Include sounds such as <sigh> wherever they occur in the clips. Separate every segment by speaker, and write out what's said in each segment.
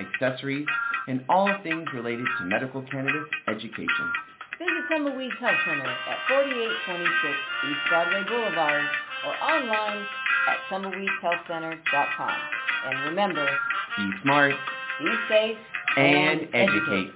Speaker 1: accessories, and all things related to medical cannabis education.
Speaker 2: Visit Tumbleweeds Health Center at 4826 East Broadway Boulevard or online at tumbleweedshealthcenter.com. And remember,
Speaker 1: Be smart
Speaker 2: be safe
Speaker 1: and educate.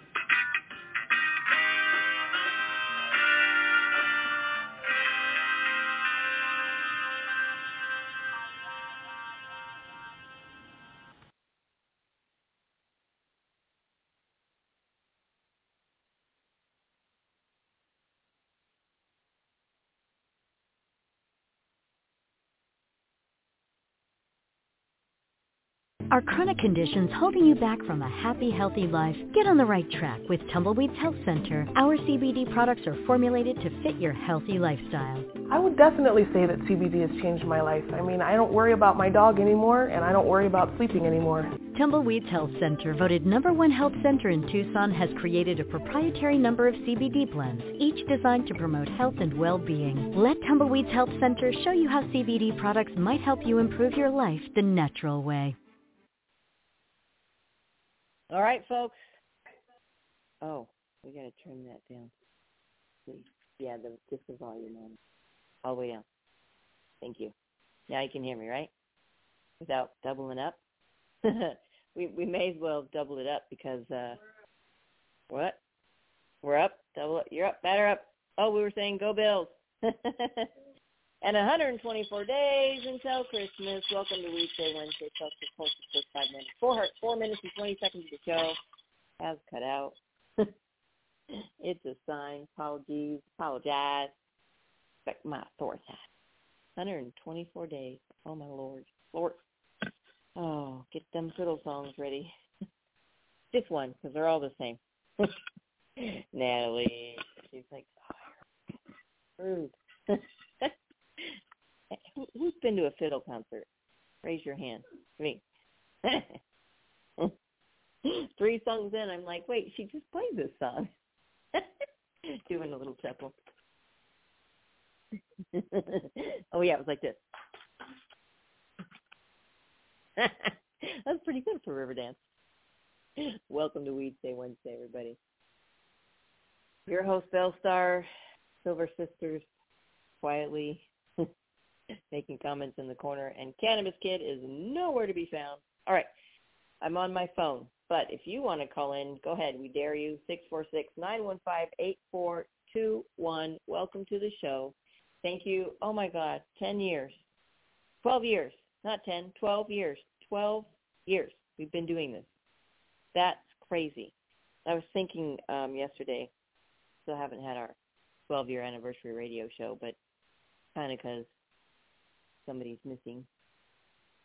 Speaker 3: Are chronic conditions holding you back from a happy, healthy life? Get on the right track with Tumbleweeds Health Center. Our CBD products are formulated to fit your healthy lifestyle.
Speaker 4: I would definitely say that CBD has changed my life. I mean, I don't worry about my dog anymore, and I don't worry about sleeping anymore.
Speaker 3: Tumbleweeds Health Center, voted number one health center in Tucson, has created a proprietary number of CBD blends, each designed to promote health and well-being. Let Tumbleweeds Health Center show you how CBD products might help you improve your life the natural way.
Speaker 2: All right, folks. Oh, we got to turn that down. Yeah, the just the volume on. All the way down. Thank you. Now you can hear me, right? Without doubling up. <laughs> we we may as well double it up because uh what? We're up. Double it. You're up. Batter up. Oh, we were saying go Bills. <laughs> and 124 days until Christmas. Welcome to Weedsday Wednesday, course of first five minutes. Four, four minutes and 20 seconds to go. Has cut out. <laughs> it's a sign. Apologies. Apologize. Expect my hat. 124 days. Oh, my Lord. Lord. Oh, get them fiddle songs ready. <laughs> Just one, because they're all the same. <laughs> Natalie. She's like, oh, rude. Who- Who's been to a fiddle concert? Raise your hand. Me. <laughs> Three songs in, I'm like, wait, she just played this song. <laughs> Doing a little chuckle. <laughs> oh yeah, it was like this. That's pretty good for Riverdance. Welcome to Weed Day Wednesday, everybody. Your host, Belle Star, Silver Sisters, quietly making comments in the corner, and Cannabis Kid is nowhere to be found. All right, I'm on my phone, but if you want to call in, go ahead. We dare you. Six four six nine one five eight four two one. Welcome to the show. Thank you. Oh my God, ten years, twelve years, not ten, twelve years, twelve years. We've been doing this. That's crazy. I was thinking um, yesterday. Still haven't had our 12 year anniversary radio show, but kind of because somebody's missing.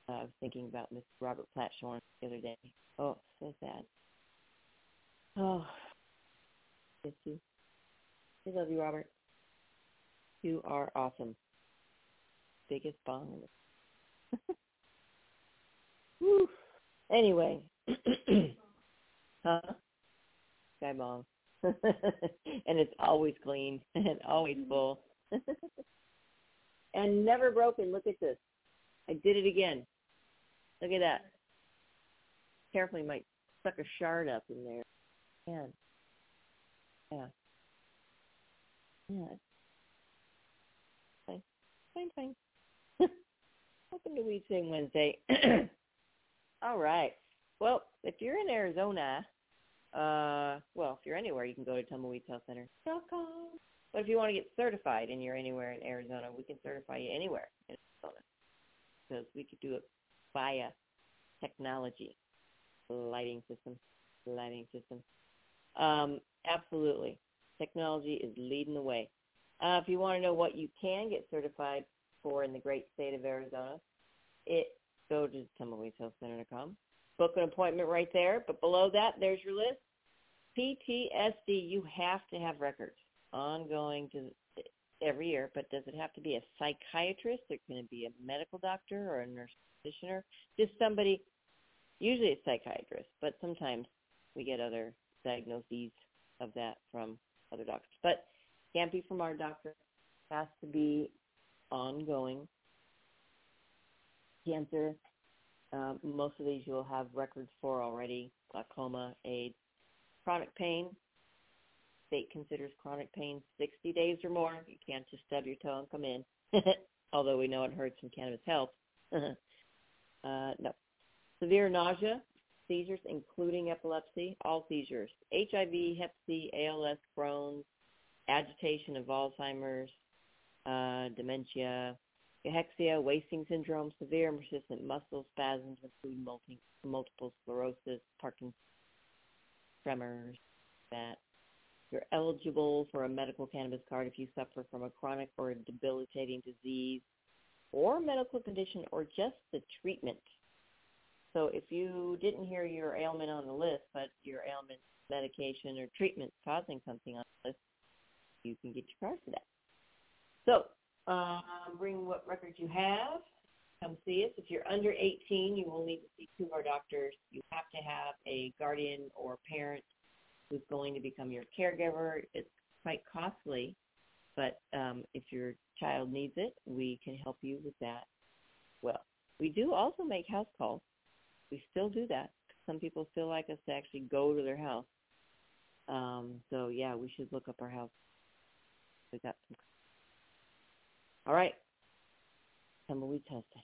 Speaker 2: Uh, I was thinking about Miss Robert Platshorn the other day. Oh, so sad. Oh, miss you. I love you, Robert. You are awesome. Biggest bong. <laughs> Whew. Anyway, <clears throat> huh? Sky bong. <laughs> and it's always clean <laughs> and always full. And never broken. Look at this. I did it again. Look at that. Carefully might suck a shard up in there. Man. Yeah. Yeah. Fine. Fine, fine. <laughs> Welcome to Weed Sing Wednesday. <clears throat> All right. Well, if you're in Arizona, uh, well, if you're anywhere, you can go to tumbleweedshealthcenter.com. But if you want to get certified and you're anywhere in Arizona, we can certify you anywhere in Arizona because we could do it via technology, lighting system, lighting system. Um, absolutely. Technology is leading the way. Uh, if you want to know what you can get certified for in the great state of Arizona, it go to tumbleweedshealthcenter.com. Book an appointment right there. But below that, there's your list. PTSD, you have to have records ongoing to every year, but does it have to be a psychiatrist? It can be a medical doctor or a nurse practitioner? Just somebody, usually a psychiatrist, but sometimes we get other diagnoses of that from other doctors. But can't be from our doctor. Has to be ongoing. Cancer, uh, most of these you'll have records for already. Glaucoma, AIDS, chronic pain. State considers chronic pain 60 days or more. You can't just stub your toe and come in. <laughs> Although we know it hurts and cannabis helps. <laughs> uh, no. Severe nausea, seizures, including epilepsy, all seizures, HIV, Hep C, ALS, Crohn's, agitation of Alzheimer's, uh, dementia, cachexia, wasting syndrome, severe and persistent muscle spasms, including multi- multiple sclerosis, Parkinson's, tremors, that you're eligible for a medical cannabis card if you suffer from a chronic or debilitating disease or medical condition or just the treatment. So if you didn't hear your ailment on the list, but your ailment, medication, or treatment causing something on the list, you can get your card for that. So um, bring what records you have. Come see us. If you're under 18, you will need to see two of our doctors. You have to have a guardian or parent who's going to become your caregiver. It's quite costly, but um, if your child needs it, we can help you with that. Well, we do also make house calls. We still do that. Some people still like us to actually go to their house. Um, so yeah, we should look up our house. We got some. All right. Tumbleweed testing.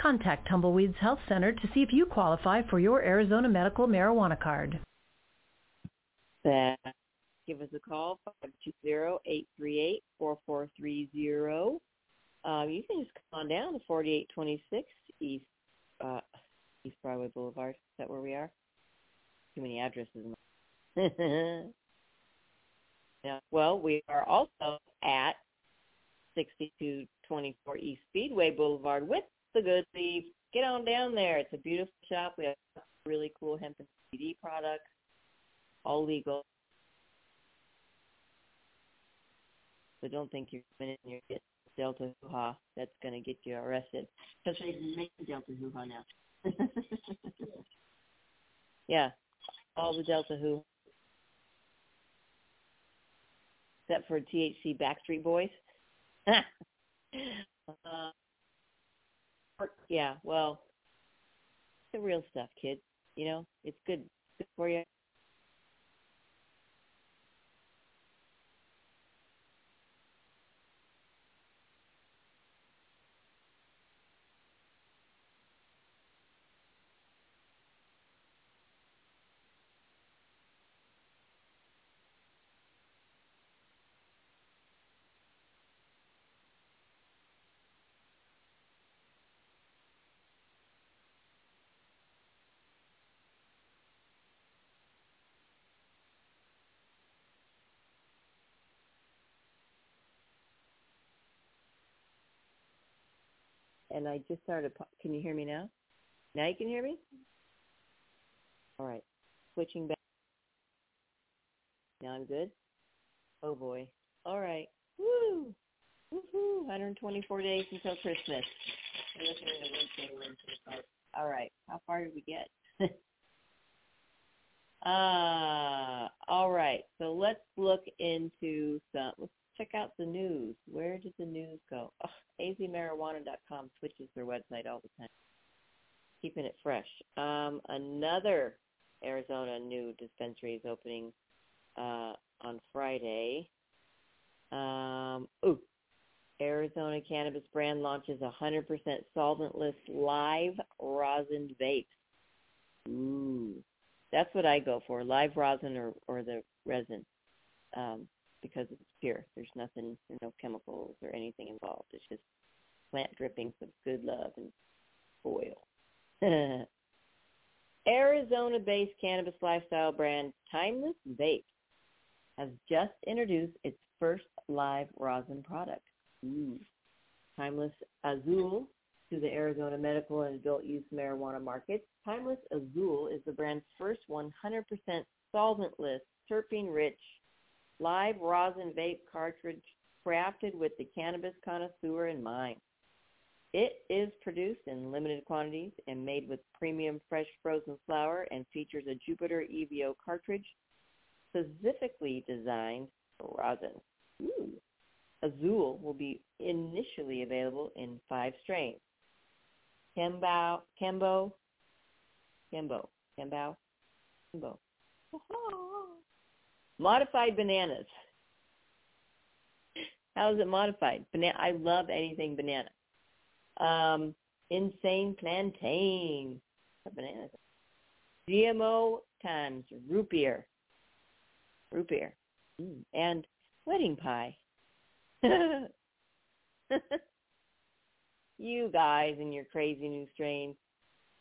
Speaker 5: Contact Tumbleweeds Health Center to see if you qualify for your Arizona medical marijuana card
Speaker 2: give us a call, 520-838-4430. Um, you can just come on down to 4826 East uh, East Broadway Boulevard. Is that where we are? Too many addresses. <laughs> yeah. Well, we are also at 6224 East Speedway Boulevard with the Good Leaf. Get on down there. It's a beautiful shop. We have really cool hemp and CBD products all legal. So don't think you're coming in your Delta hoo-ha. That's going to get you arrested. Because they make Delta hoo-ha now. <laughs> yeah, all the Delta hoo Except for THC Backstreet Boys. <laughs> uh, yeah, well, the real stuff, kids. You know, it's good, good for you. And I just started. Can you hear me now? Now you can hear me. All right, switching back. Now I'm good. Oh boy. All right. Woo. Woohoo. 124 days until Christmas. All right. How far did we get? <laughs> uh, all right. So let's look into some. Let's check out the news. Where did the news go? Oh, azmarijuana.com switches their website all the time. Keeping it fresh. Um, another Arizona new dispensary is opening uh, on Friday. Um, ooh, Arizona cannabis brand launches 100% solventless live rosin vapes. Ooh, that's what I go for, live rosin or, or the resin, um, because it's pure. There's nothing, no chemicals or anything involved. It's just plant drippings of good love and oil. <laughs> Arizona-based cannabis lifestyle brand Timeless Vape has just introduced its first live rosin product. Ooh. Timeless Azul to the Arizona medical and adult use marijuana market. Timeless Azul is the brand's first 100% solventless, terpene-rich, live rosin vape cartridge crafted with the cannabis connoisseur in mind. It is produced in limited quantities and made with premium fresh frozen flower and features a Jupiter EVO cartridge specifically designed for rosin. Ooh. Azul will be initially available in five strains. Kembo, Kembo, Kembo, Kembo, Kembo. <laughs> Modified bananas. How is it modified? Banana. I love anything banana. Um, insane plantain. Bananas. GMO times root beer. Root beer. Mm. And wedding pie. <laughs> you guys and your crazy new strains.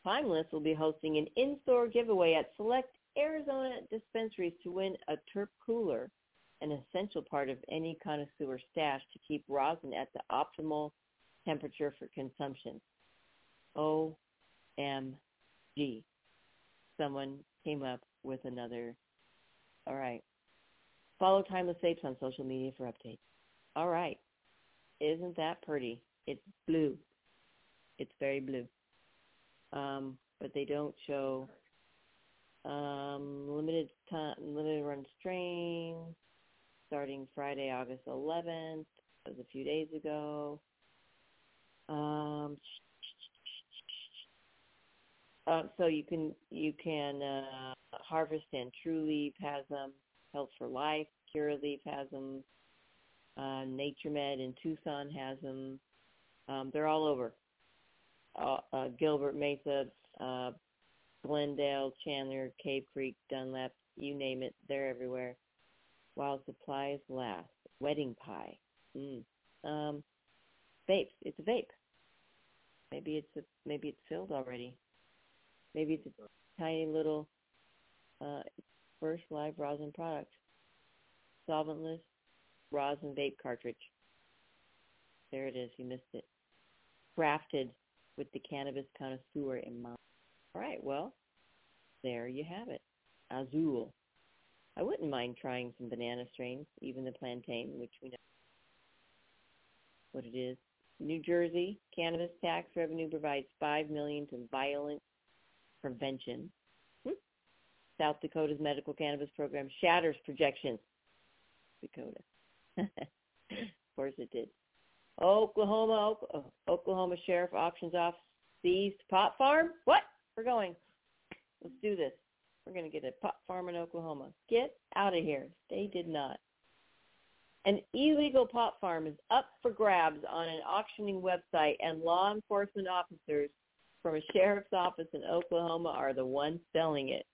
Speaker 2: Timeless will be hosting an in-store giveaway at select Arizona dispensaries to win a Terp Cooler, an essential part of any connoisseur stash to keep rosin at the optimal temperature for consumption. OMG. Someone came up with another. All right. Follow Timeless Vapes on social media for updates. All right. Isn't that pretty? It's blue. It's very blue. Um, but they don't show um, limited time, limited run strain starting Friday, August 11th. That was a few days ago. Um, uh, so you can you can uh, harvest and Trulieve has. Health for Life, Curaleaf has them. Uh, NatureMed in Tucson has them. Um, they're all over. Uh, uh, Gilbert Mesa, uh, Glendale, Chandler, Cave Creek, Dunlap, you name it, they're everywhere. While supplies last. Wedding pie. Mm. Um, vapes. It's a vape. Maybe it's a, maybe it's filled already. Maybe it's a tiny little uh, first live rosin product. Solventless, rosin vape cartridge. There it is. You missed it. Crafted with the cannabis connoisseur in mind. All right. Well, there you have it. Azul. I wouldn't mind trying some banana strains, even the plantain, which we know what it is. New Jersey cannabis tax revenue provides five million to violence prevention. Hmm. South Dakota's medical cannabis program shatters projections. Dakota. <laughs> of course it did. Oklahoma, Oklahoma Sheriff Auctions Office seized pot farm. What? We're going. Let's do this. We're going to get a pot farm in Oklahoma. Get out of here. They did not. An illegal pot farm is up for grabs on an auctioning website, and law enforcement officers from a sheriff's office in Oklahoma are the ones selling it.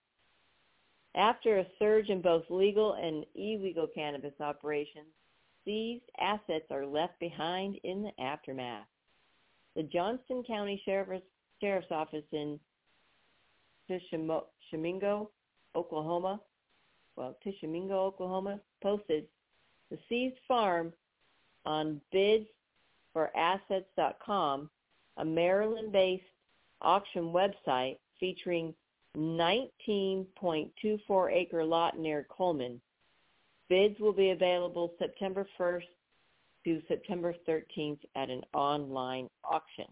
Speaker 2: After a surge in both legal and illegal cannabis operations, seized assets are left behind in the aftermath. The Johnston County Sheriff's, Sheriff's Office in Tishomingo, Oklahoma, well, Tishomingo, Oklahoma, posted the seized farm on bidsforassets.com, a Maryland-based auction website featuring 19.24 acre lot near Coleman Bids will be available September 1st to September 13th at an online auction.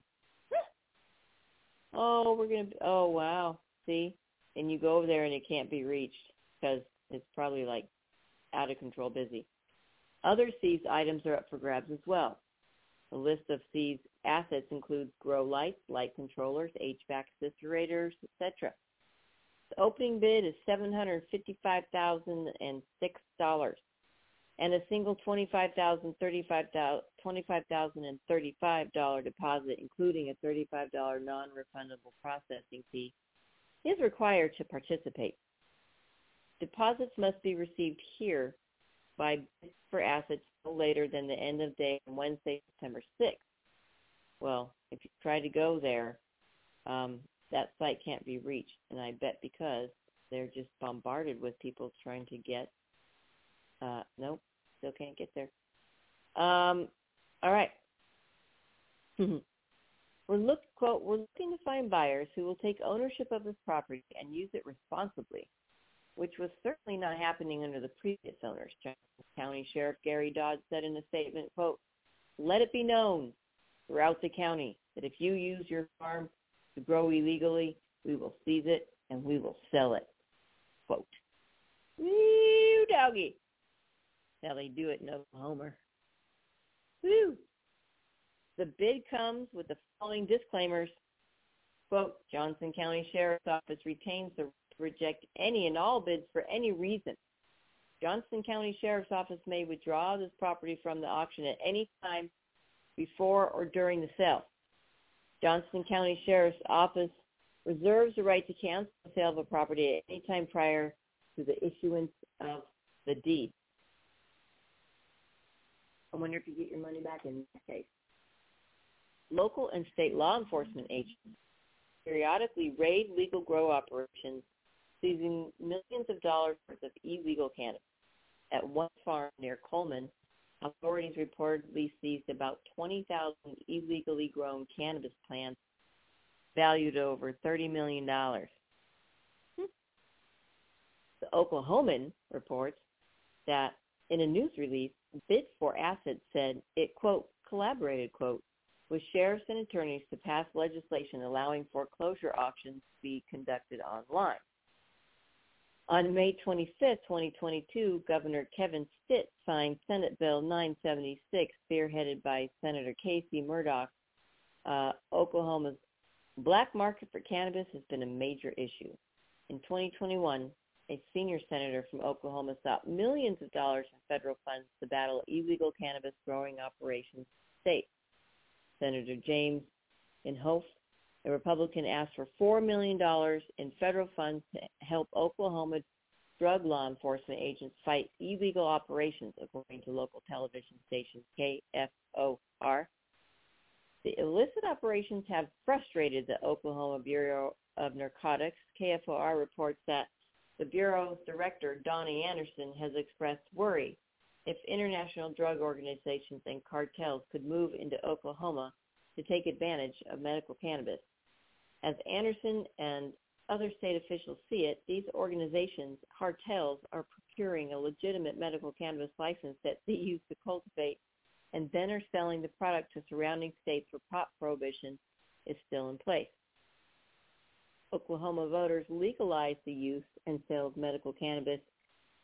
Speaker 2: oh, we're going to, oh, wow. See? And you go over there and it can't be reached because it's probably like out of control busy. Other seized items are up for grabs as well. The list of seized assets includes grow lights, light controllers, HVAC refrigerators, etc. The opening bid is $755,006 and a single $25,000, $25,035 deposit, including a $35 non-refundable processing fee, is required to participate. Deposits must be received here by for assets no later than the end of day on Wednesday, September 6th. Well, if you try to go there, um, that site can't be reached, and I bet because they're just bombarded with people trying to get. Uh, nope, still can't get there. Um, all right. <laughs> we're look quote we're looking to find buyers who will take ownership of this property and use it responsibly, which was certainly not happening under the previous owners. County Sheriff Gary Dodd said in a statement, quote, "Let it be known throughout the county that if you use your farm to grow illegally, we will seize it and we will sell it. Quote. Woo, doggy. Now they do it in Oklahoma. Woo. The bid comes with the following disclaimers. Quote, Johnson County Sheriff's Office retains the right to reject any and all bids for any reason. Johnson County Sheriff's Office may withdraw this property from the auction at any time before or during the sale. Johnson County Sheriff's Office reserves the right to cancel the sale of a property at any time prior to the issuance of the deed. I wonder if you get your money back in that case. Local and state law enforcement agents periodically raid legal grow operations, seizing millions of dollars worth of illegal cannabis. At one farm near Coleman, authorities reportedly seized about 20,000 illegally grown cannabis plants valued over $30 million. Hmm. The Oklahoman reports that in a news release, Bid for Assets said it, quote, collaborated, quote, with sheriffs and attorneys to pass legislation allowing foreclosure auctions to be conducted online. On May 25, 2022, Governor Kevin Stitt signed Senate Bill 976, spearheaded by Senator Casey Murdock. Uh, Oklahoma's black market for cannabis has been a major issue. In 2021, a senior senator from Oklahoma sought millions of dollars in federal funds to battle illegal cannabis growing operations in the state. Senator James Inhofe a Republican asked for $4 million in federal funds to help Oklahoma drug law enforcement agents fight illegal operations, according to local television station KFOR. The illicit operations have frustrated the Oklahoma Bureau of Narcotics. KFOR reports that the Bureau's director, Donnie Anderson, has expressed worry if international drug organizations and cartels could move into Oklahoma to take advantage of medical cannabis. As Anderson and other state officials see it, these organizations, cartels, are procuring a legitimate medical cannabis license that they use to cultivate and then are selling the product to surrounding states where pot prohibition is still in place. Oklahoma voters legalized the use and sale of medical cannabis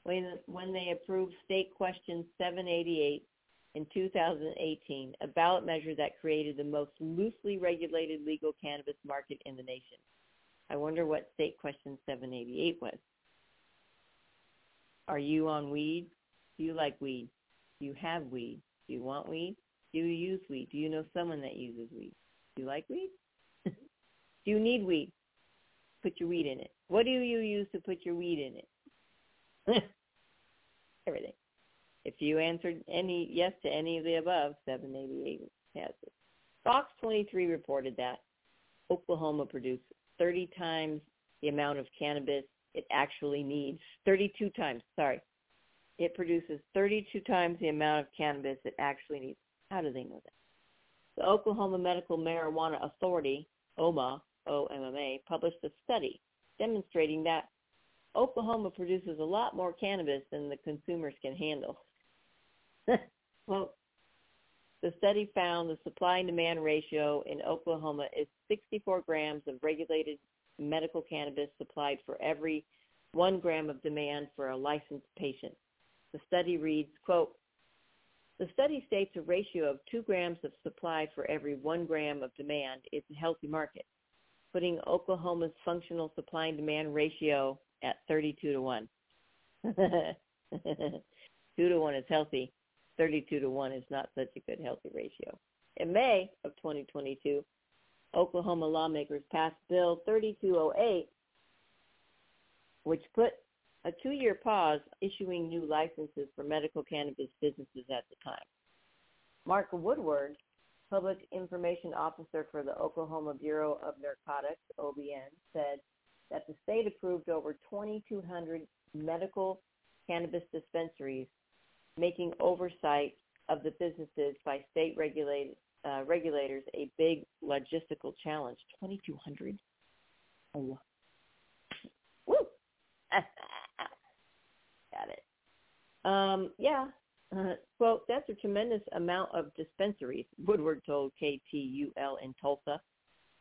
Speaker 2: when, when they approved State Question 788 in 2018, a ballot measure that created the most loosely regulated legal cannabis market in the nation. I wonder what State Question 788 was. Are you on weed? Do you like weed? Do you have weed? Do you want weed? Do you use weed? Do you know someone that uses weed? Do you like weed? <laughs> do you need weed? Put your weed in it. What do you use to put your weed in it? <laughs> Everything. If you answered any yes to any of the above, 788 has it. Fox 23 reported that Oklahoma produced 30 times the amount of cannabis it actually needs. 32 times, sorry. It produces 32 times the amount of cannabis it actually needs. How do they know that? The Oklahoma Medical Marijuana Authority, OMA, O-M-M-A, published a study demonstrating that Oklahoma produces a lot more cannabis than the consumers can handle. <laughs> well, the study found the supply and demand ratio in Oklahoma is 64 grams of regulated medical cannabis supplied for every one gram of demand for a licensed patient. The study reads, quote, The study states a ratio of 2 grams of supply for every 1 gram of demand is a healthy market, putting Oklahoma's functional supply and demand ratio at 32 to 1. <laughs> 2 to 1 is healthy. 32 to 1 is not such a good healthy ratio. In May of 2022, Oklahoma lawmakers passed Bill 3208, which put a two-year pause issuing new licenses for medical cannabis businesses at the time. Mark Woodward, Public Information Officer for the Oklahoma Bureau of Narcotics, OBN, said that the state approved over 2,200 medical cannabis dispensaries, making oversight of the businesses by state regulated, uh, regulators a big logistical challenge. 2,200? Oh. Woo! <laughs> Got it. Um, yeah. <laughs> Uh, quote, that's a tremendous amount of dispensaries, Woodward told KTUL in Tulsa.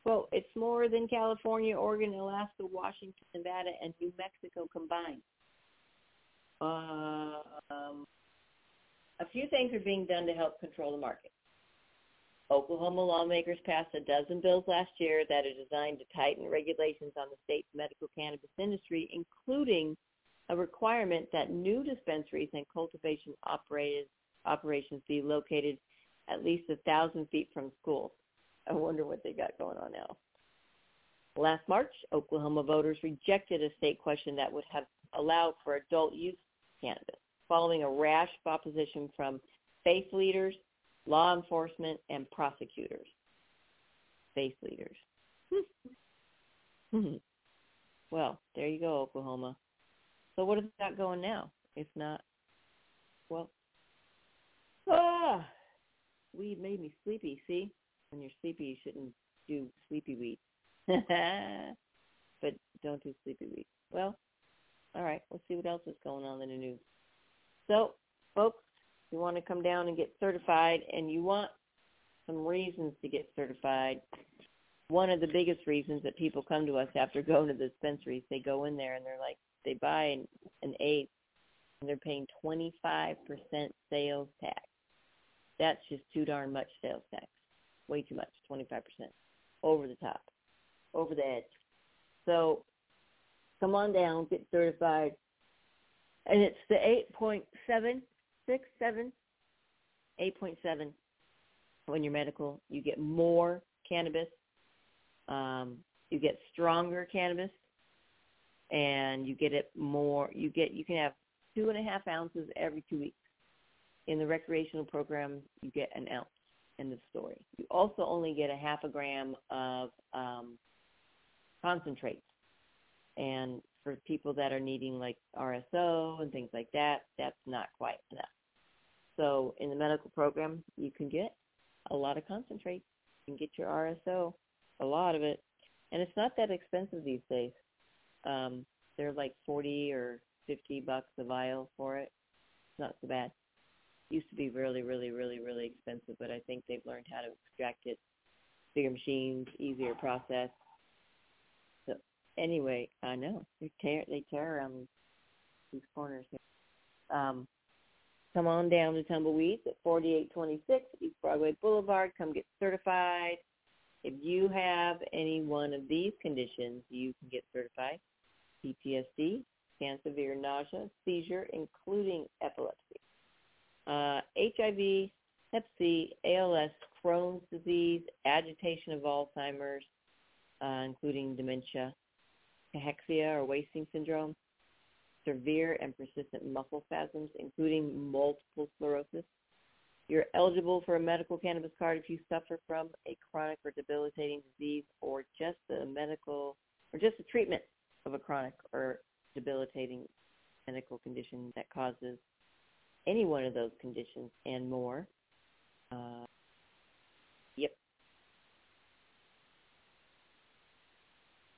Speaker 2: Quote, it's more than California, Oregon, Alaska, Washington, Nevada, and New Mexico combined. Um, a few things are being done to help control the market. Oklahoma lawmakers passed a dozen bills last year that are designed to tighten regulations on the state's medical cannabis industry, including a requirement that new dispensaries and cultivation operations be located at least a thousand feet from schools. I wonder what they got going on now. Last March, Oklahoma voters rejected a state question that would have allowed for adult use cannabis, following a rash of opposition from faith leaders, law enforcement, and prosecutors. Faith leaders. <laughs> well, there you go, Oklahoma. So what have they going now? If not, well, ah, weed made me sleepy. See, when you're sleepy, you shouldn't do sleepy weed. <laughs> but don't do sleepy weed. Well, all right. We'll see what else is going on in the news. So, folks, you want to come down and get certified, and you want some reasons to get certified. One of the biggest reasons that people come to us after going to the dispensaries, they go in there and they're like, they buy an, an eighth and they're paying 25% sales tax. That's just too darn much sales tax. Way too much, 25%. Over the top, over the edge. So come on down, get certified. And it's the 8.7, 6, 7, 8.7 when you're medical. You get more cannabis. Um, you get stronger cannabis and you get it more. You get you can have two and a half ounces every two weeks. In the recreational program, you get an ounce. End of story. You also only get a half a gram of um, concentrates, and for people that are needing like RSO and things like that, that's not quite enough. So in the medical program, you can get a lot of concentrates. You can get your RSO, a lot of it, and it's not that expensive these days. Um, they're like 40 or 50 bucks a vial for it. It's not so bad. Used to be really, really, really, really expensive, but I think they've learned how to extract it. Bigger machines, easier process. So anyway, I know they tear they tear around these, corners. Here. Um, come on down to Tumbleweeds at 4826 East Broadway Boulevard. Come get certified. If you have any one of these conditions, you can get certified. PTSD, and severe nausea, seizure, including epilepsy. Uh, HIV, Hep C, ALS, Crohn's disease, agitation of Alzheimer's, uh, including dementia, cachexia or wasting syndrome, severe and persistent muscle spasms, including multiple sclerosis, you're eligible for a medical cannabis card if you suffer from a chronic or debilitating disease or just a medical or just a treatment of a chronic or debilitating medical condition that causes any one of those conditions and more. Uh, yep.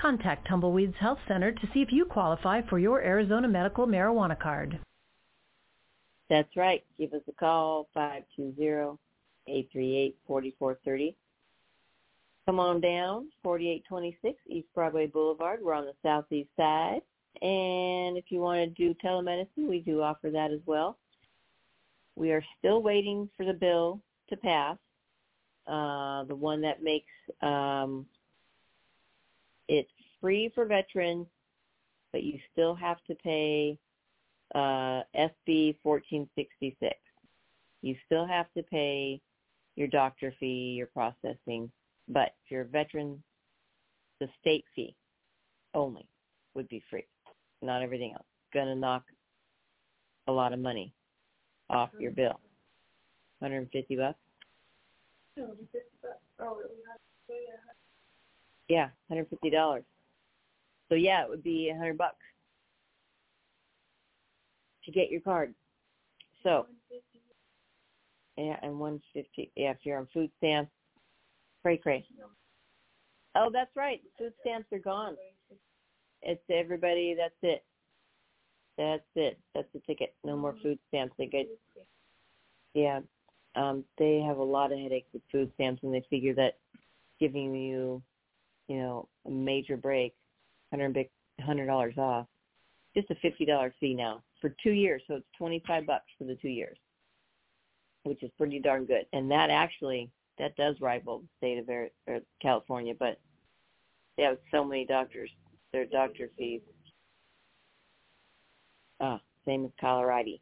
Speaker 5: Contact Tumbleweeds Health Center to see if you qualify for your Arizona medical marijuana card.
Speaker 2: That's right. Give us a call, 520-838-4430. Come on down, 4826 East Broadway Boulevard. We're on the southeast side. And if you want to do telemedicine, we do offer that as well. We are still waiting for the bill to pass, uh, the one that makes um, it free for veterans, but you still have to pay uh, SB 1466. You still have to pay your doctor fee, your processing, but if you're a veteran, the state fee only would be free, not everything else. Gonna knock a lot of money off your bill. 150 bucks. Yeah, 150 dollars. So yeah, it would be a 100 bucks to get your card. So, yeah, and 150. Yeah, if you're on food stamps, cray cray. Oh, that's right. Food stamps are gone. It's everybody. That's it. That's it. That's the ticket. No more food stamps. They get. Yeah, um, they have a lot of headaches with food stamps, and they figure that giving you, you know, a major break, hundred dollars off, just a fifty dollar fee now for two years. So it's twenty five bucks for the two years, which is pretty darn good. And that actually that does rival the state of California, but they have so many doctors. Their doctor fees. Ah, same as Colorado.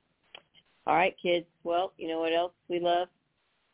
Speaker 2: All right, kids. Well, you know what else we love?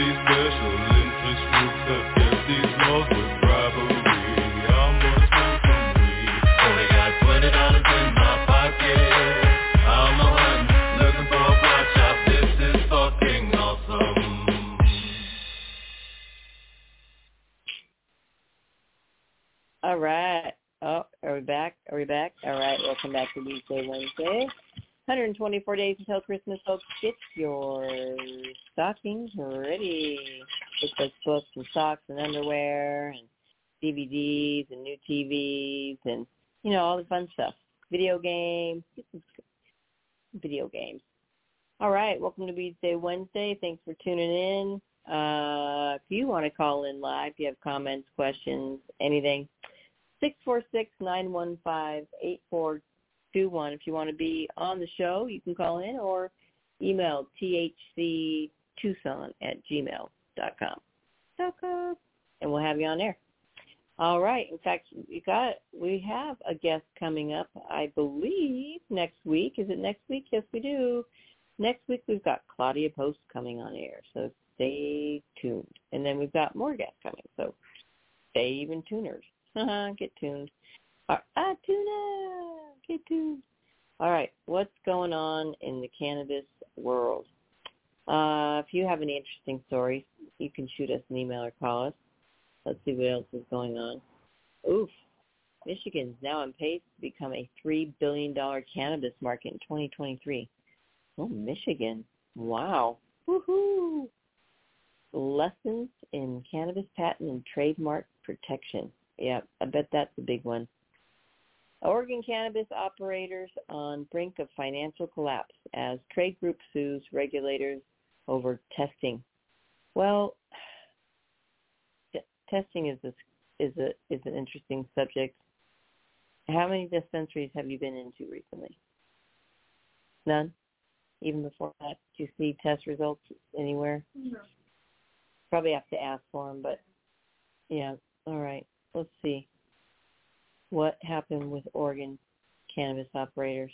Speaker 6: These special interest groups have kept these laws bribery. I'm. Only got twenty dollars in my pocket. I'm a looking for a shop. This is fucking awesome.
Speaker 2: All right. Oh, are we back? Are we back? All right. Welcome back to Weedsday Wednesday. 124 days until Christmas, folks. Get your stockings ready. Get those books and socks and underwear and DVDs and new TVs and, you know, all the fun stuff. Video games. Video games. All right. Welcome to Weedsday Wednesday. Thanks for tuning in. Uh, if you want to call in live, if you have comments, questions, anything, six four six nine one five eight four two one. If you want to be on the show, you can call in or email thctucson at gmail dot com. Dot. And we'll have you on air. All right. In fact, we got we have a guest coming up. I believe next week. Is it next week? Yes, we do. Next week we've got Claudia Post coming on air. So stay tuned. And then we've got more guests coming. So stay even tuners. <laughs> Get tuned. Ah, tuna. Get tuned. All right. What's going on in the cannabis world? Uh, if you have any interesting stories, you can shoot us an email or call us. Let's see what else is going on. Oof. Michigan's now on pace to become a $3 billion cannabis market in 2023. Oh, Michigan. Wow. Woohoo. Lessons in cannabis patent and trademark protection. Yeah, I bet that's a big one. Oregon cannabis operators on brink of financial collapse as trade group sues regulators over testing. Well, t- testing is a, is a is an interesting subject. How many dispensaries have you been into recently? None. Even before that, did you see test results anywhere?
Speaker 7: No.
Speaker 2: Probably have to ask for them, but yeah. All right. Let's see. What happened with Oregon cannabis operators?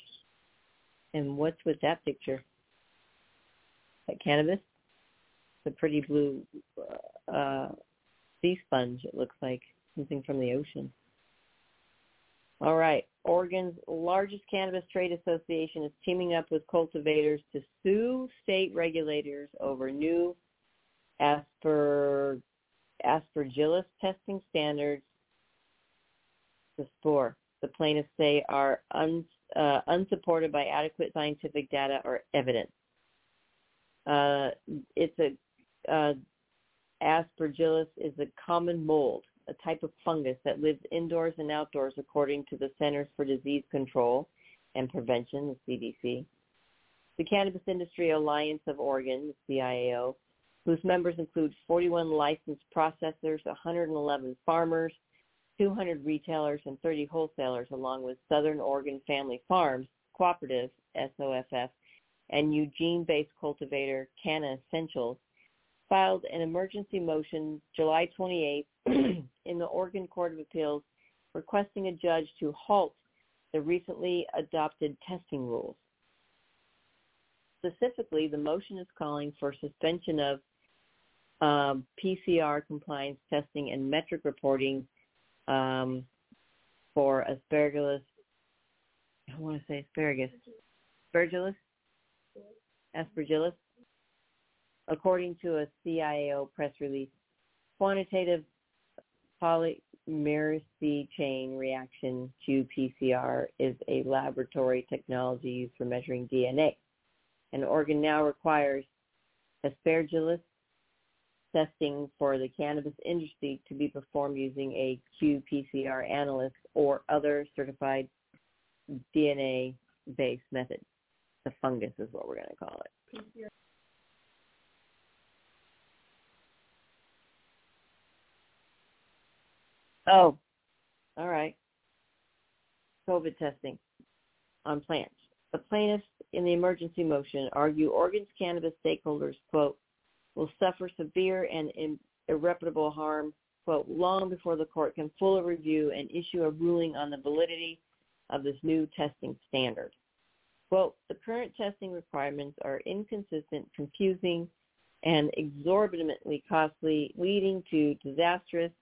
Speaker 2: And what's with that picture? That cannabis? The pretty blue uh, sea sponge, it looks like. Something from the ocean. All right. Oregon's largest cannabis trade association is teaming up with cultivators to sue state regulators over new asper, aspergillus testing standards. The spore, the plaintiffs say, are un, uh, unsupported by adequate scientific data or evidence. Uh, it's a uh, aspergillus is a common mold a type of fungus that lives indoors and outdoors according to the Centers for Disease Control and Prevention, the CDC. The Cannabis Industry Alliance of Oregon, the CIAO, whose members include 41 licensed processors, 111 farmers, 200 retailers, and 30 wholesalers, along with Southern Oregon Family Farms Cooperative, SOFF, and Eugene-based cultivator Canna Essentials filed an emergency motion July 28 <clears throat> in the Oregon Court of Appeals requesting a judge to halt the recently adopted testing rules. Specifically, the motion is calling for suspension of um, PCR compliance testing and metric reporting um, for asparagus. I want to say asparagus. Aspergillus? Aspergillus? According to a CIAO press release, quantitative polymerase chain reaction qPCR is a laboratory technology used for measuring DNA. An Oregon now requires aspergillus testing for the cannabis industry to be performed using a qPCR analyst or other certified DNA-based method. The fungus is what we're going to call it. Oh, all right. COVID testing on plants. The plaintiffs in the emergency motion argue Oregon's cannabis stakeholders, quote, will suffer severe and irreparable harm, quote, long before the court can fully review and issue a ruling on the validity of this new testing standard. Quote, the current testing requirements are inconsistent, confusing, and exorbitantly costly, leading to disastrous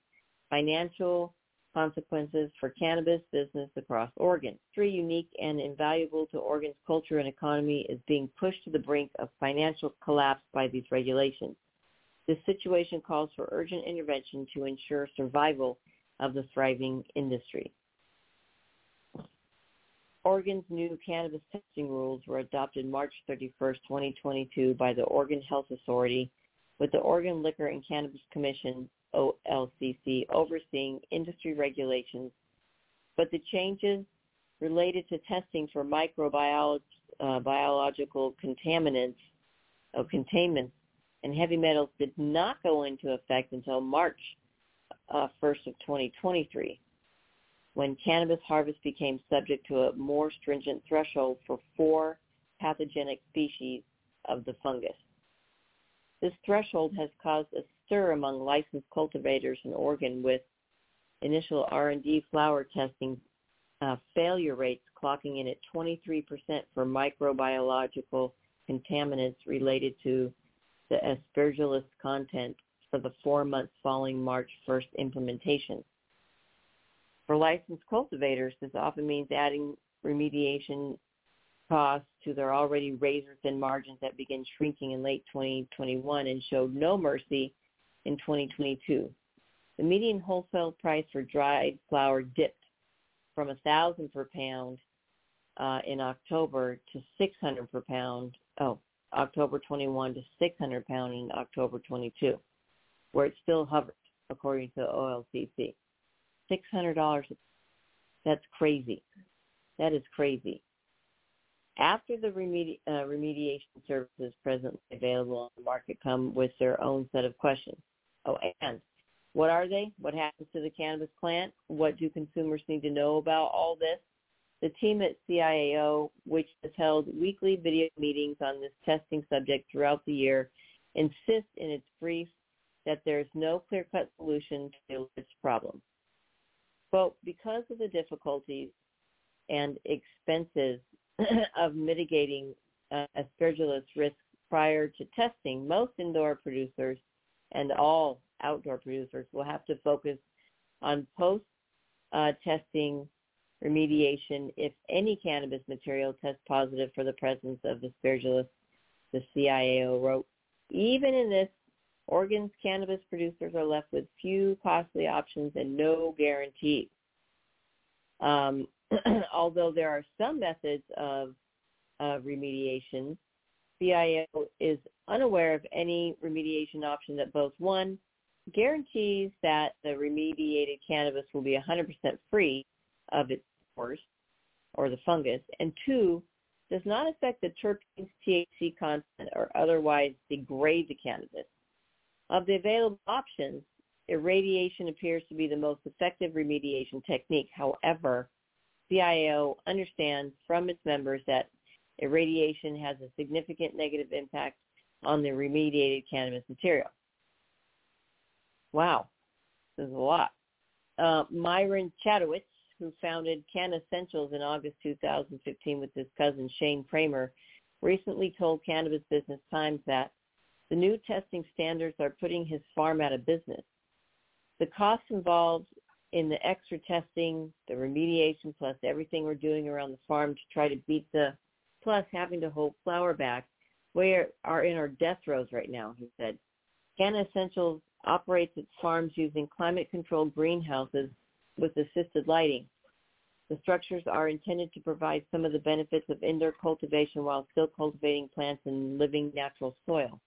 Speaker 2: financial consequences for cannabis business across Oregon. Three unique and invaluable to Oregon's culture and economy is being pushed to the brink of financial collapse by these regulations. This situation calls for urgent intervention to ensure survival of the thriving industry. Oregon's new cannabis testing rules were adopted March 31, 2022 by the Oregon Health Authority with the Oregon Liquor and Cannabis Commission OLCC overseeing industry regulations, but the changes related to testing for microbiological uh, contaminants or containments and heavy metals did not go into effect until March uh, 1st of 2023 when cannabis harvest became subject to a more stringent threshold for four pathogenic species of the fungus. This threshold has caused a stir among licensed cultivators in Oregon with initial R&D flower testing uh, failure rates clocking in at 23% for microbiological contaminants related to the aspergillus content for the four months following March 1st implementation. For licensed cultivators, this often means adding remediation costs to their already razor-thin margins that began shrinking in late 2021 and showed no mercy in 2022. The median wholesale price for dried flower dipped from 1000 per pound uh, in October to 600 per pound, oh, October 21 to 600 pound in October 22, where it still hovered, according to the OLCC. $600, that's crazy. That is crazy. After the remedi- uh, remediation services presently available on the market come with their own set of questions. Oh, and what are they? What happens to the cannabis plant? What do consumers need to know about all this? The team at CIAO, which has held weekly video meetings on this testing subject throughout the year, insists in its brief that there is no clear-cut solution to this problem. Quote, because of the difficulties and expenses <clears throat> of mitigating uh, aspergillus risk prior to testing, most indoor producers and all outdoor producers will have to focus on post-testing uh, remediation if any cannabis material tests positive for the presence of the aspergillus, the CIAO wrote. Even in this, Oregon's cannabis producers are left with few costly options and no guarantees. Um, <clears throat> although there are some methods of uh, remediation, CIAO is unaware of any remediation option that both one guarantees that the remediated cannabis will be 100% free of its spores or the fungus, and two, does not affect the terpenes, THC content, or otherwise degrade the cannabis. Of the available options, irradiation appears to be the most effective remediation technique. However, CIAO understands from its members that irradiation has a significant negative impact on the remediated cannabis material. Wow, this is a lot. Uh, Myron Chatowitz, who founded Canna Essentials in August 2015 with his cousin Shane Kramer, recently told Cannabis Business Times that the new testing standards are putting his farm out of business. The costs involved in the extra testing, the remediation, plus everything we're doing around the farm to try to beat the, plus having to hold flower back, we are in our death throes right now, he said. Canna Essentials operates its farms using climate-controlled greenhouses with assisted lighting. The structures are intended to provide some of the benefits of indoor cultivation while still cultivating plants in living natural soil.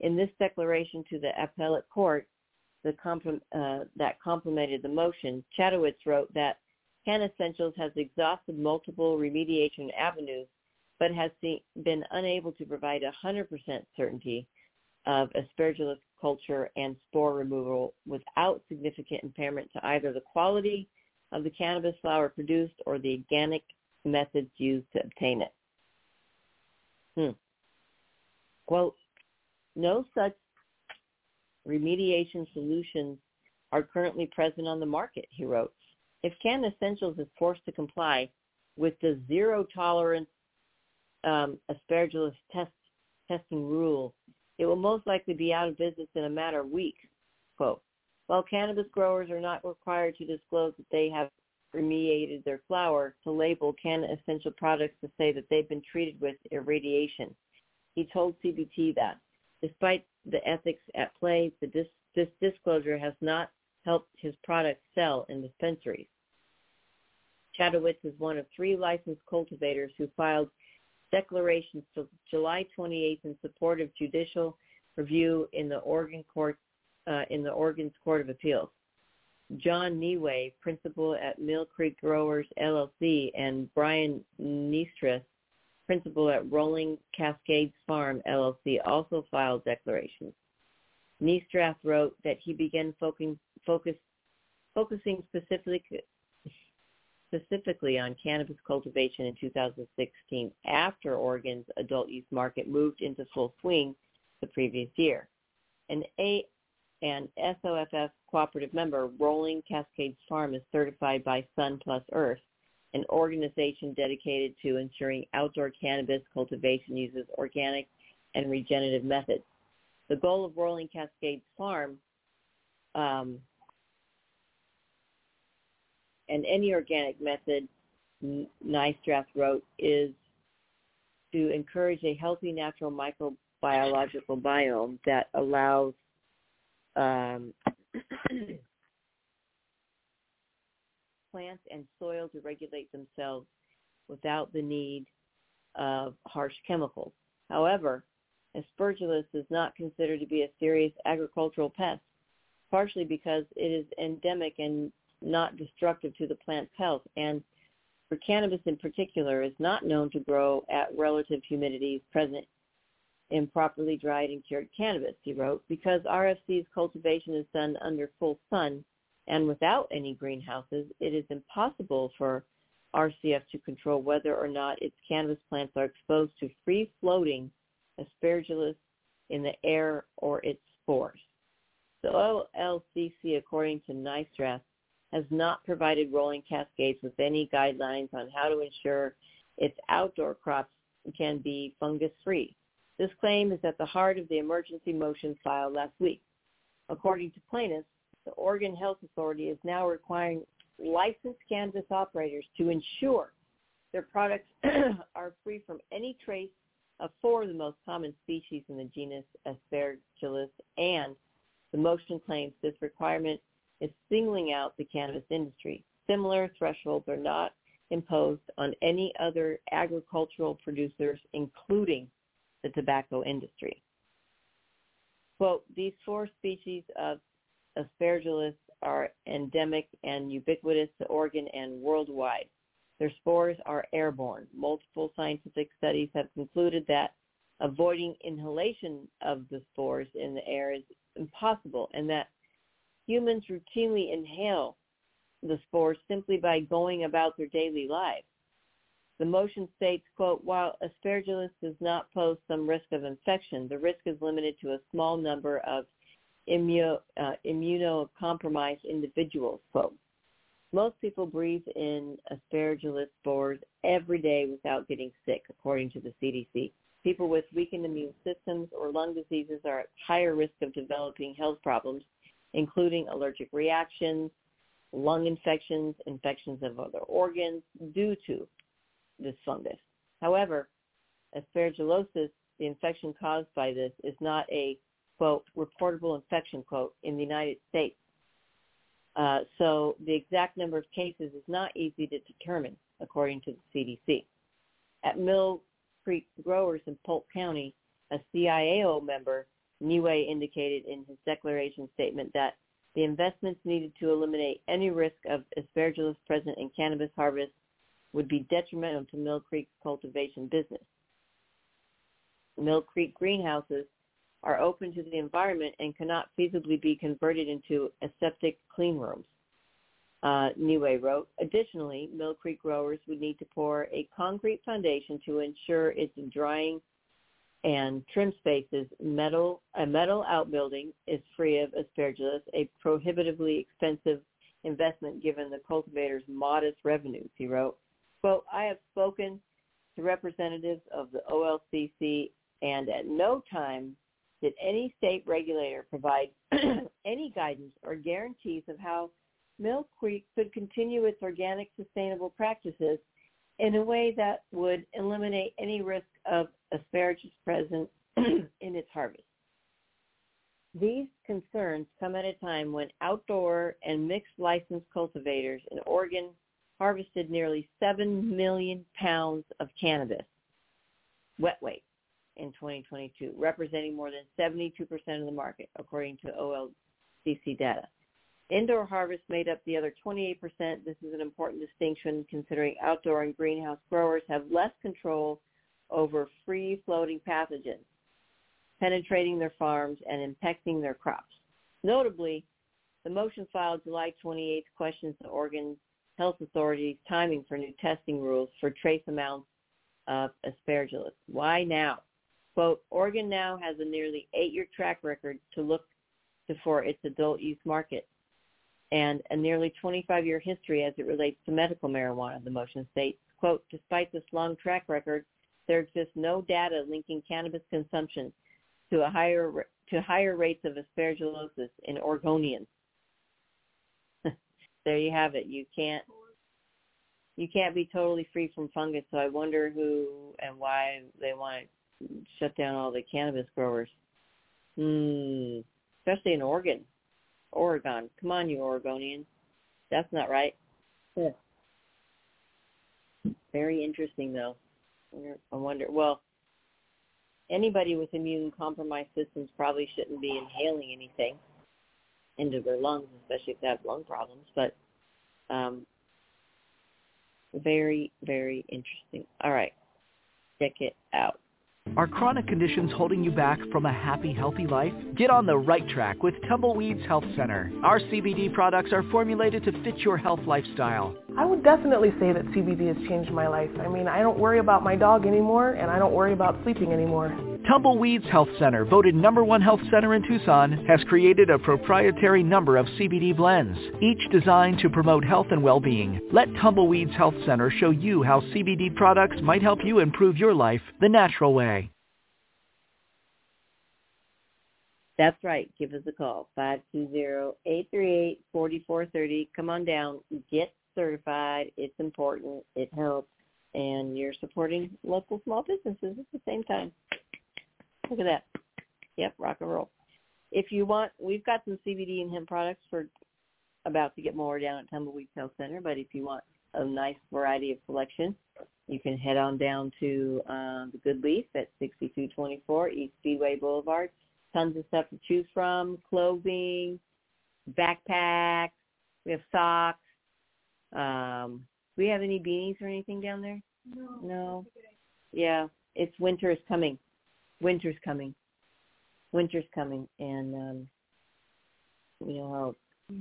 Speaker 2: In this declaration to the appellate court the uh, that complemented the motion, Chatowitz wrote that Canna Essentials has exhausted multiple remediation avenues but has been unable to provide 100% certainty of aspergillus culture and spore removal without significant impairment to either the quality of the cannabis flower produced or the organic methods used to obtain it. Hmm. Quote, no such remediation solutions are currently present on the market, he wrote. If Canna Essentials is forced to comply with the zero tolerance um, aspergillus test, testing rule it will most likely be out of business in a matter of weeks. Quote, while cannabis growers are not required to disclose that they have remediated their flower, to label can essential products to say that they've been treated with irradiation. He told CBT that, despite the ethics at play, dis- this disclosure has not helped his products sell in dispensaries. Chatowitz is one of three licensed cultivators who filed declarations to July 28th in support of judicial review in the Oregon court uh, in the Oregon's Court of Appeals. John Neway, principal at Mill Creek Growers LLC, and Brian Nestrath, principal at Rolling Cascades Farm LLC, also filed declarations. Nestrath wrote that he began focusing, focus, focusing specifically specifically on cannabis cultivation in 2016 after Oregon's adult use market moved into full swing the previous year. An A and SOFF cooperative member, Rolling Cascades Farm, is certified by Sun Plus Earth, an organization dedicated to ensuring outdoor cannabis cultivation uses organic and regenerative methods. The goal of Rolling Cascades Farm um, and any organic method, Nestrath wrote, is to encourage a healthy natural microbiological biome that allows um, <coughs> plants and soil to regulate themselves without the need of harsh chemicals. However, aspergillus is not considered to be a serious agricultural pest, partially because it is endemic and not destructive to the plant's health. And for cannabis in particular, is not known to grow at relative humidities present in properly dried and cured cannabis, he wrote, because RFC's cultivation is done under full sun and without any greenhouses, it is impossible for RCF to control whether or not its cannabis plants are exposed to free-floating aspergillus in the air or its spores. The OLCC, according to Nestrath, has not provided Rolling Cascades with any guidelines on how to ensure its outdoor crops can be fungus-free. This claim is at the heart of the emergency motion filed last week. According to plaintiffs, the Oregon Health Authority is now requiring licensed cannabis operators to ensure their products <clears throat> are free from any trace of four of the most common species in the genus Aspergillus, and the motion claims this requirement is singling out the cannabis industry. Similar thresholds are not imposed on any other agricultural producers, including the tobacco industry. Quote, these four species of aspergillus are endemic and ubiquitous to Oregon and worldwide. Their spores are airborne. Multiple scientific studies have concluded that avoiding inhalation of the spores in the air is impossible and that humans routinely inhale the spores simply by going about their daily lives. The motion states, quote, while aspergillus does not pose some risk of infection, the risk is limited to a small number of uh, immunocompromised individuals, quote. Most people breathe in aspergillus spores every day without getting sick, according to the CDC. People with weakened immune systems or lung diseases are at higher risk of developing health problems, including allergic reactions, lung infections, infections of other organs due to this fungus. However, aspergillosis, the infection caused by this, is not a, quote, reportable infection, quote, in the United States. Uh, so the exact number of cases is not easy to determine, according to the CDC. At Mill Creek Growers in Polk County, a CIAO member, Neway, indicated in his declaration statement that the investments needed to eliminate any risk of aspergillus present in cannabis harvest would be detrimental to Mill Creek's cultivation business. Mill Creek greenhouses are open to the environment and cannot feasibly be converted into aseptic clean rooms. Uh, Neway wrote, additionally, Mill Creek growers would need to pour a concrete foundation to ensure its drying and trim spaces. Metal, a metal outbuilding is free of aspergillus, a prohibitively expensive investment given the cultivator's modest revenues, he wrote. Quote, I have spoken to representatives of the OLCC and at no time did any state regulator provide <clears throat> any guidance or guarantees of how Mill Creek could continue its organic sustainable practices in a way that would eliminate any risk of asparagus present <clears throat> in its harvest. These concerns come at a time when outdoor and mixed license cultivators in Oregon harvested nearly 7 million pounds of cannabis, wet weight, in 2022, representing more than 72% of the market, according to OLCC data. Indoor harvest made up the other 28%. This is an important distinction considering outdoor and greenhouse growers have less control over free-floating pathogens, penetrating their farms and infecting their crops. Notably, the motion filed July 28th questions the Oregon health authorities' timing for new testing rules for trace amounts of aspergillus. Why now? Quote, Oregon now has a nearly eight-year track record to look to for its adult use market and a nearly 25-year history as it relates to medical marijuana, the motion states. Quote, despite this long track record, there exists no data linking cannabis consumption to a higher to higher rates of aspergillosis in Oregonians. <laughs> there you have it. You can't you can't be totally free from fungus. So I wonder who and why they want to shut down all the cannabis growers. Hmm. Especially in Oregon. Oregon. Come on, you Oregonians. That's not right. Yeah. Very interesting, though. I wonder. Well, anybody with immune compromised systems probably shouldn't be inhaling anything into their lungs, especially if they have lung problems. But um, very, very interesting. All right, check it out.
Speaker 7: Are chronic conditions holding you back from a happy, healthy life? Get on the right track with Tumbleweeds Health Center. Our CBD products are formulated to fit your health lifestyle.
Speaker 4: I would definitely say that CBD has changed my life. I mean, I don't worry about my dog anymore, and I don't worry about sleeping anymore.
Speaker 7: Tumbleweeds Health Center, voted number one health center in Tucson, has created a proprietary number of CBD blends, each designed to promote health and well-being. Let Tumbleweeds Health Center show you how CBD products might help you improve your life the natural way.
Speaker 2: That's right. Give us a call, 520-838-4430. Come on down. Get certified. It's important. It helps. And you're supporting local small businesses at the same time. Look at that. Yep, rock and roll. If you want, we've got some CBD and hemp products for about to get more down at Tumbleweed Health Center, but if you want a nice variety of selection, you can head on down to uh, the Good Leaf at 6224 East Speedway Boulevard. Tons of stuff to choose from, clothing, backpacks, we have socks. Um, do we have any beanies or anything down there?
Speaker 8: No.
Speaker 2: No. Yeah, it's winter is coming winter's coming. Winter's coming, and um, you know how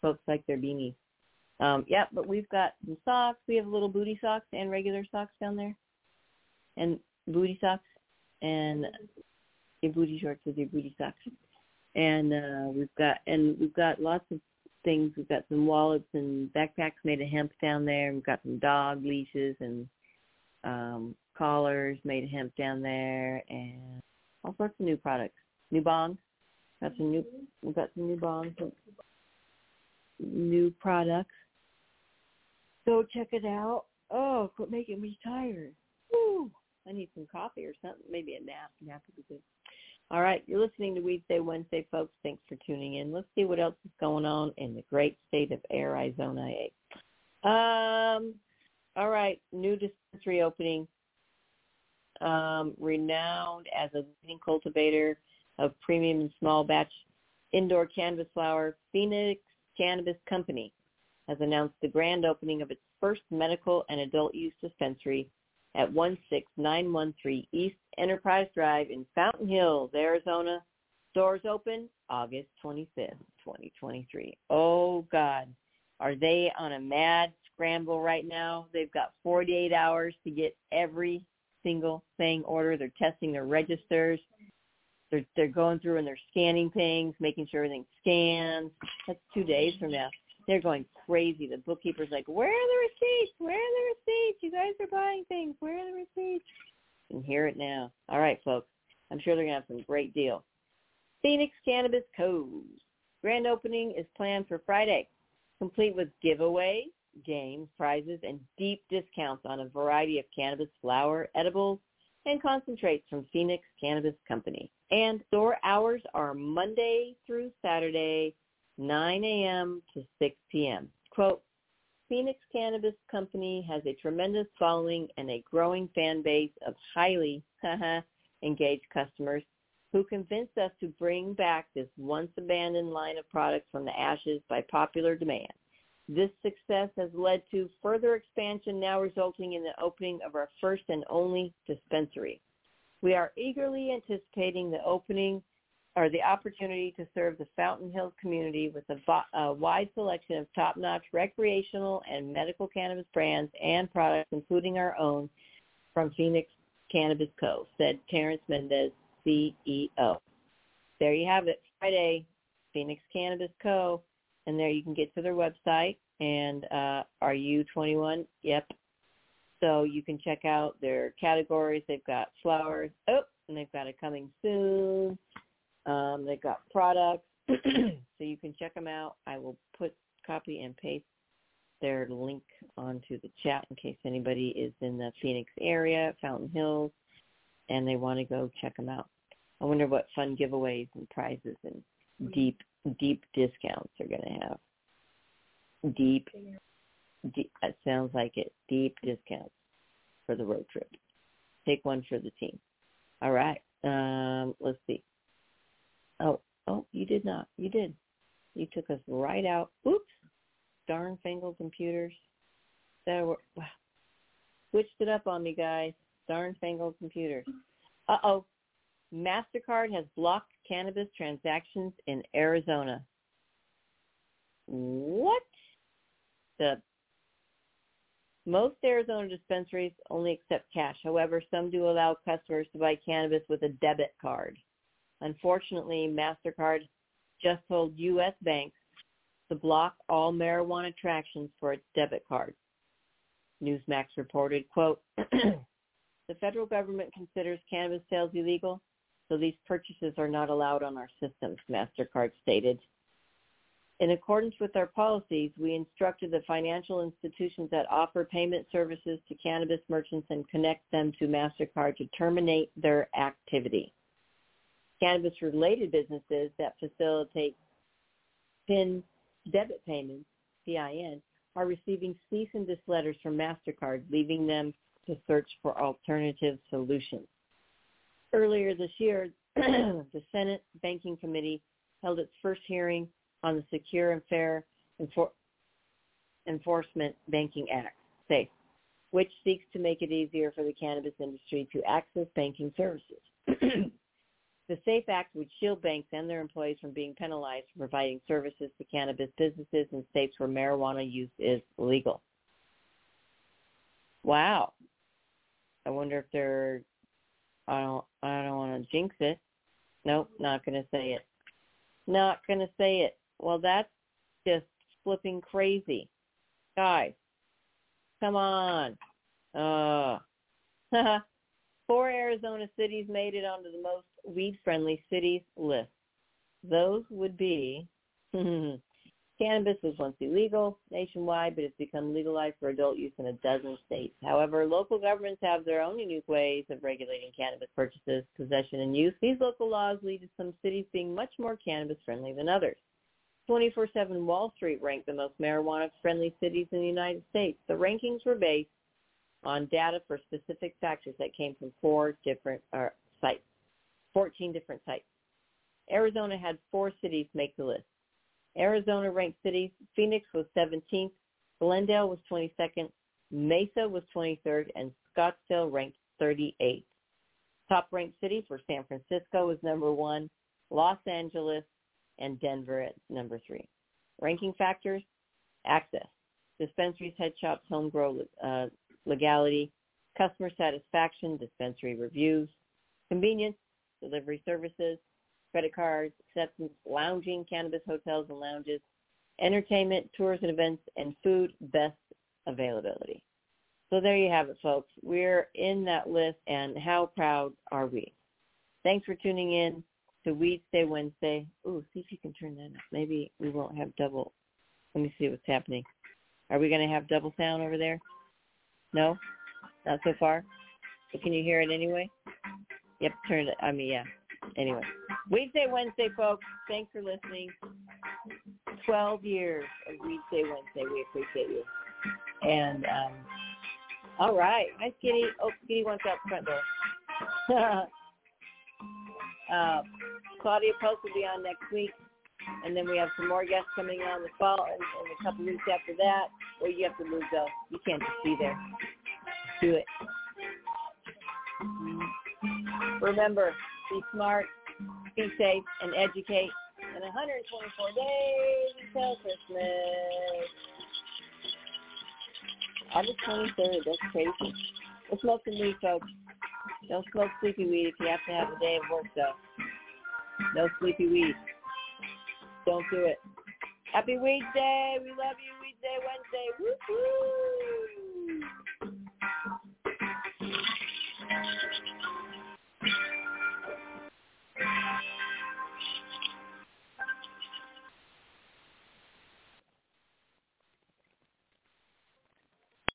Speaker 2: folks like their beanies. Um, yeah, but we've got some socks. We have little booty socks and regular socks down there, and booty socks and your booty shorts with your booty socks. And uh, we've got and we've got lots of things. We've got some wallets and backpacks made of hemp down there. We've got some dog leashes and um, collars made hemp down there, and all sorts of new products. New bongs. Got some new. We've got some new bongs. New products. Go check it out. Oh, quit making me tired. Woo. I need some coffee or something. Maybe a nap. Nap would be good. All right, you're listening to Weedsday Wednesday, folks. Thanks for tuning in. Let's see what else is going on in the great state of Arizona. Um, all right, new dispensary opening. Um, renowned as a leading cultivator of premium and small batch indoor cannabis flower, Phoenix Cannabis Company has announced the grand opening of its first medical and adult use dispensary at 16913 East Enterprise Drive in Fountain Hills, Arizona. Doors open August 25th, 2023. Oh God, are they on a mad scramble right now? They've got 48 hours to get every single thing order. They're testing their registers. They're they're going through and they're scanning things, making sure everything scans. That's two days from now. They're going crazy. The bookkeeper's like, "Where are the receipts? Where are the receipts? You guys are buying things. Where are the receipts?" And hear it now. All right, folks. I'm sure they're gonna have some great deals. Phoenix Cannabis Co's grand opening is planned for Friday, complete with giveaways, games, prizes, and deep discounts on a variety of cannabis flower, edibles, and concentrates from Phoenix Cannabis Company. And store hours are Monday through Saturday, 9 a.m. to 6 p.m. Quote, Phoenix Cannabis Company has a tremendous following and a growing fan base of highly <laughs> engaged customers who convinced us to bring back this once abandoned line of products from the ashes by popular demand. This success has led to further expansion now resulting in the opening of our first and only dispensary. We are eagerly anticipating the opening or the opportunity to serve the Fountain Hills community with a, a wide selection of top-notch recreational and medical cannabis brands and products, including our own from Phoenix Cannabis Co., said Terrence Mendez, CEO. There you have it, Friday, Phoenix Cannabis Co., and there you can get to their website. And uh, are you 21? Yep. So you can check out their categories. They've got flowers. Oh, and they've got it coming soon. Um, they've got products, <clears throat> so you can check them out. I will put copy and paste their link onto the chat in case anybody is in the Phoenix area, Fountain Hills, and they want to go check them out. I wonder what fun giveaways and prizes and deep, deep discounts are going to have. Deep, deep, that sounds like it. Deep discounts for the road trip. Take one for the team. All right. Um, let's see. Oh, oh, you did not. You did. You took us right out. Oops. Darn fangled computers. That were, wow. Switched it up on me, guys. Darn fangled computers. Uh-oh. MasterCard has blocked cannabis transactions in Arizona. What? The most Arizona dispensaries only accept cash. However, some do allow customers to buy cannabis with a debit card. Unfortunately, MasterCard just told U.S. banks to block all marijuana transactions for its debit card. Newsmax reported, quote, <clears throat> the federal government considers cannabis sales illegal, so these purchases are not allowed on our systems, MasterCard stated. In accordance with our policies, we instructed the financial institutions that offer payment services to cannabis merchants and connect them to MasterCard to terminate their activity cannabis-related businesses that facilitate PIN debit payments, PIN, are receiving cease and desist letters from MasterCard, leaving them to search for alternative solutions. Earlier this year, <clears throat> the Senate Banking Committee held its first hearing on the Secure and Fair Enfor- Enforcement Banking Act, SAFE, which seeks to make it easier for the cannabis industry to access banking services. <clears throat> The SAFE Act would shield banks and their employees from being penalized for providing services to cannabis businesses in states where marijuana use is legal. Wow. I wonder if they're I don't I don't want to jinx it. Nope, not going to say it. Not going to say it. Well, that's just flipping crazy. Guys, come on. Uh <laughs> Four Arizona cities made it onto the most weed-friendly cities list. Those would be <laughs> Cannabis was once illegal nationwide, but it's become legalized for adult use in a dozen states. However, local governments have their own unique ways of regulating cannabis purchases, possession, and use. These local laws lead to some cities being much more cannabis-friendly than others. 24-7 Wall Street ranked the most marijuana-friendly cities in the United States. The rankings were based on data for specific factors that came from four different uh, sites, 14 different sites. Arizona had four cities make the list. Arizona ranked cities, Phoenix was 17th, Glendale was 22nd, Mesa was 23rd, and Scottsdale ranked 38th. Top ranked cities were San Francisco was number one, Los Angeles, and Denver at number three. Ranking factors, access, dispensaries, head shops, home grow uh, legality, customer satisfaction, dispensary reviews, convenience, delivery services, credit cards, acceptance, lounging, cannabis hotels and lounges, entertainment, tours and events, and food best availability. So there you have it, folks. We're in that list, and how proud are we? Thanks for tuning in to Weed Day Wednesday. Ooh, see if you can turn that up. Maybe we won't have double. Let me see what's happening. Are we going to have double sound over there? No? Not so far? But can you hear it anyway? Yep, turn it. I mean, yeah. Anyway, Weedsday Wednesday, folks. Thanks for listening. 12 years of Weedsday Wednesday. We appreciate you. And, um, all right. Hi, Skinny. Oh, Skinny wants out front door. <laughs> uh, Claudia Post will be on next week. And then we have some more guests coming on the fall and, and a couple weeks after that. Or you have to move, though. You can't just be there. Do it. Remember, be smart, be safe, and educate. In 124 days until Christmas. August 23rd, that's crazy. Don't smoke some weed, folks. Don't smoke sleepy weed if you have to have a day of work, though. No sleepy weed. Don't do it. Happy Weed Day. We love you, Weedsday Wednesday. Woo-hoo!